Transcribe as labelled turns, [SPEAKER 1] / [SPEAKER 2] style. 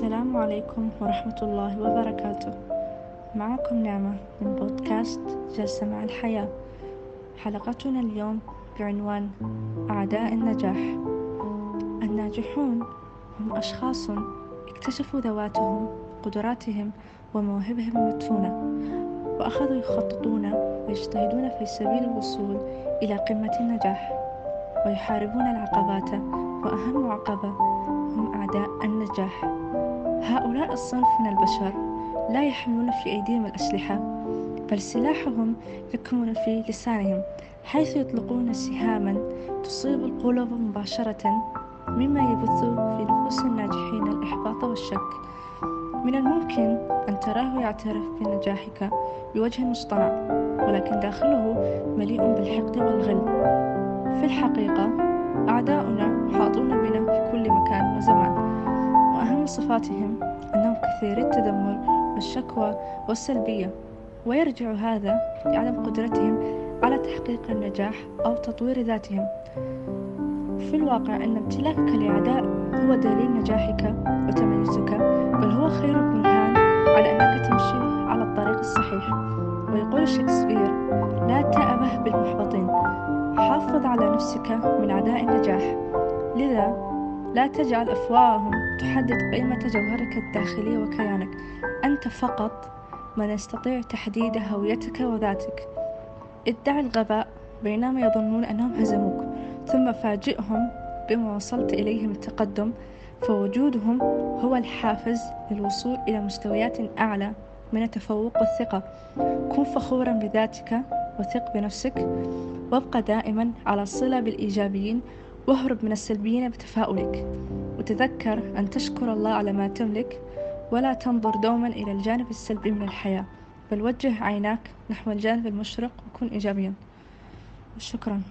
[SPEAKER 1] السلام عليكم ورحمة الله وبركاته. معكم نعمة من بودكاست جلسة مع الحياة. حلقتنا اليوم بعنوان أعداء النجاح. الناجحون هم أشخاص اكتشفوا ذواتهم قدراتهم ومواهبهم المدفونة وأخذوا يخططون ويجتهدون في سبيل الوصول إلى قمة النجاح ويحاربون العقبات وأهم عقبة هم أعداء النجاح. هؤلاء الصنف من البشر لا يحملون في أيديهم الأسلحة بل سلاحهم يكمن في لسانهم حيث يطلقون سهاما تصيب القلوب مباشرة مما يبث في نفوس الناجحين الإحباط والشك. من الممكن أن تراه يعترف بنجاحك بوجه مصطنع ولكن داخله مليء بالحقد والغل. في الحقيقة أعداؤنا حاطون بنا في كل مكان وزمان. صفاتهم أنهم كثيري التذمر والشكوى والسلبية. ويرجع هذا لعدم قدرتهم على تحقيق النجاح أو تطوير ذاتهم. في الواقع أن امتلاكك لأعداء هو دليل نجاحك وتميزك بل هو خير برهان على أنك تمشي على الطريق الصحيح. ويقول شكسبير لا تأبه بالمحبطين حافظ على نفسك من أعداء النجاح. لذا لا تجعل أفواههم تحدد قيمة جوهرك الداخلي وكيانك. أنت فقط من يستطيع تحديد هويتك وذاتك. ادعي الغباء بينما يظنون أنهم هزموك ثم فاجئهم بما وصلت إليه من التقدم فوجودهم هو الحافز للوصول إلى مستويات أعلى من التفوق والثقة كن فخورا بذاتك وثق بنفسك وابقى دائما على صلة بالإيجابيين واهرب من السلبيين بتفاؤلك. وتذكر أن تشكر الله على ما تملك ولا تنظر دوما إلى الجانب السلبي من الحياة بل وجه عيناك نحو الجانب المشرق وكن إيجابيا. شكرا.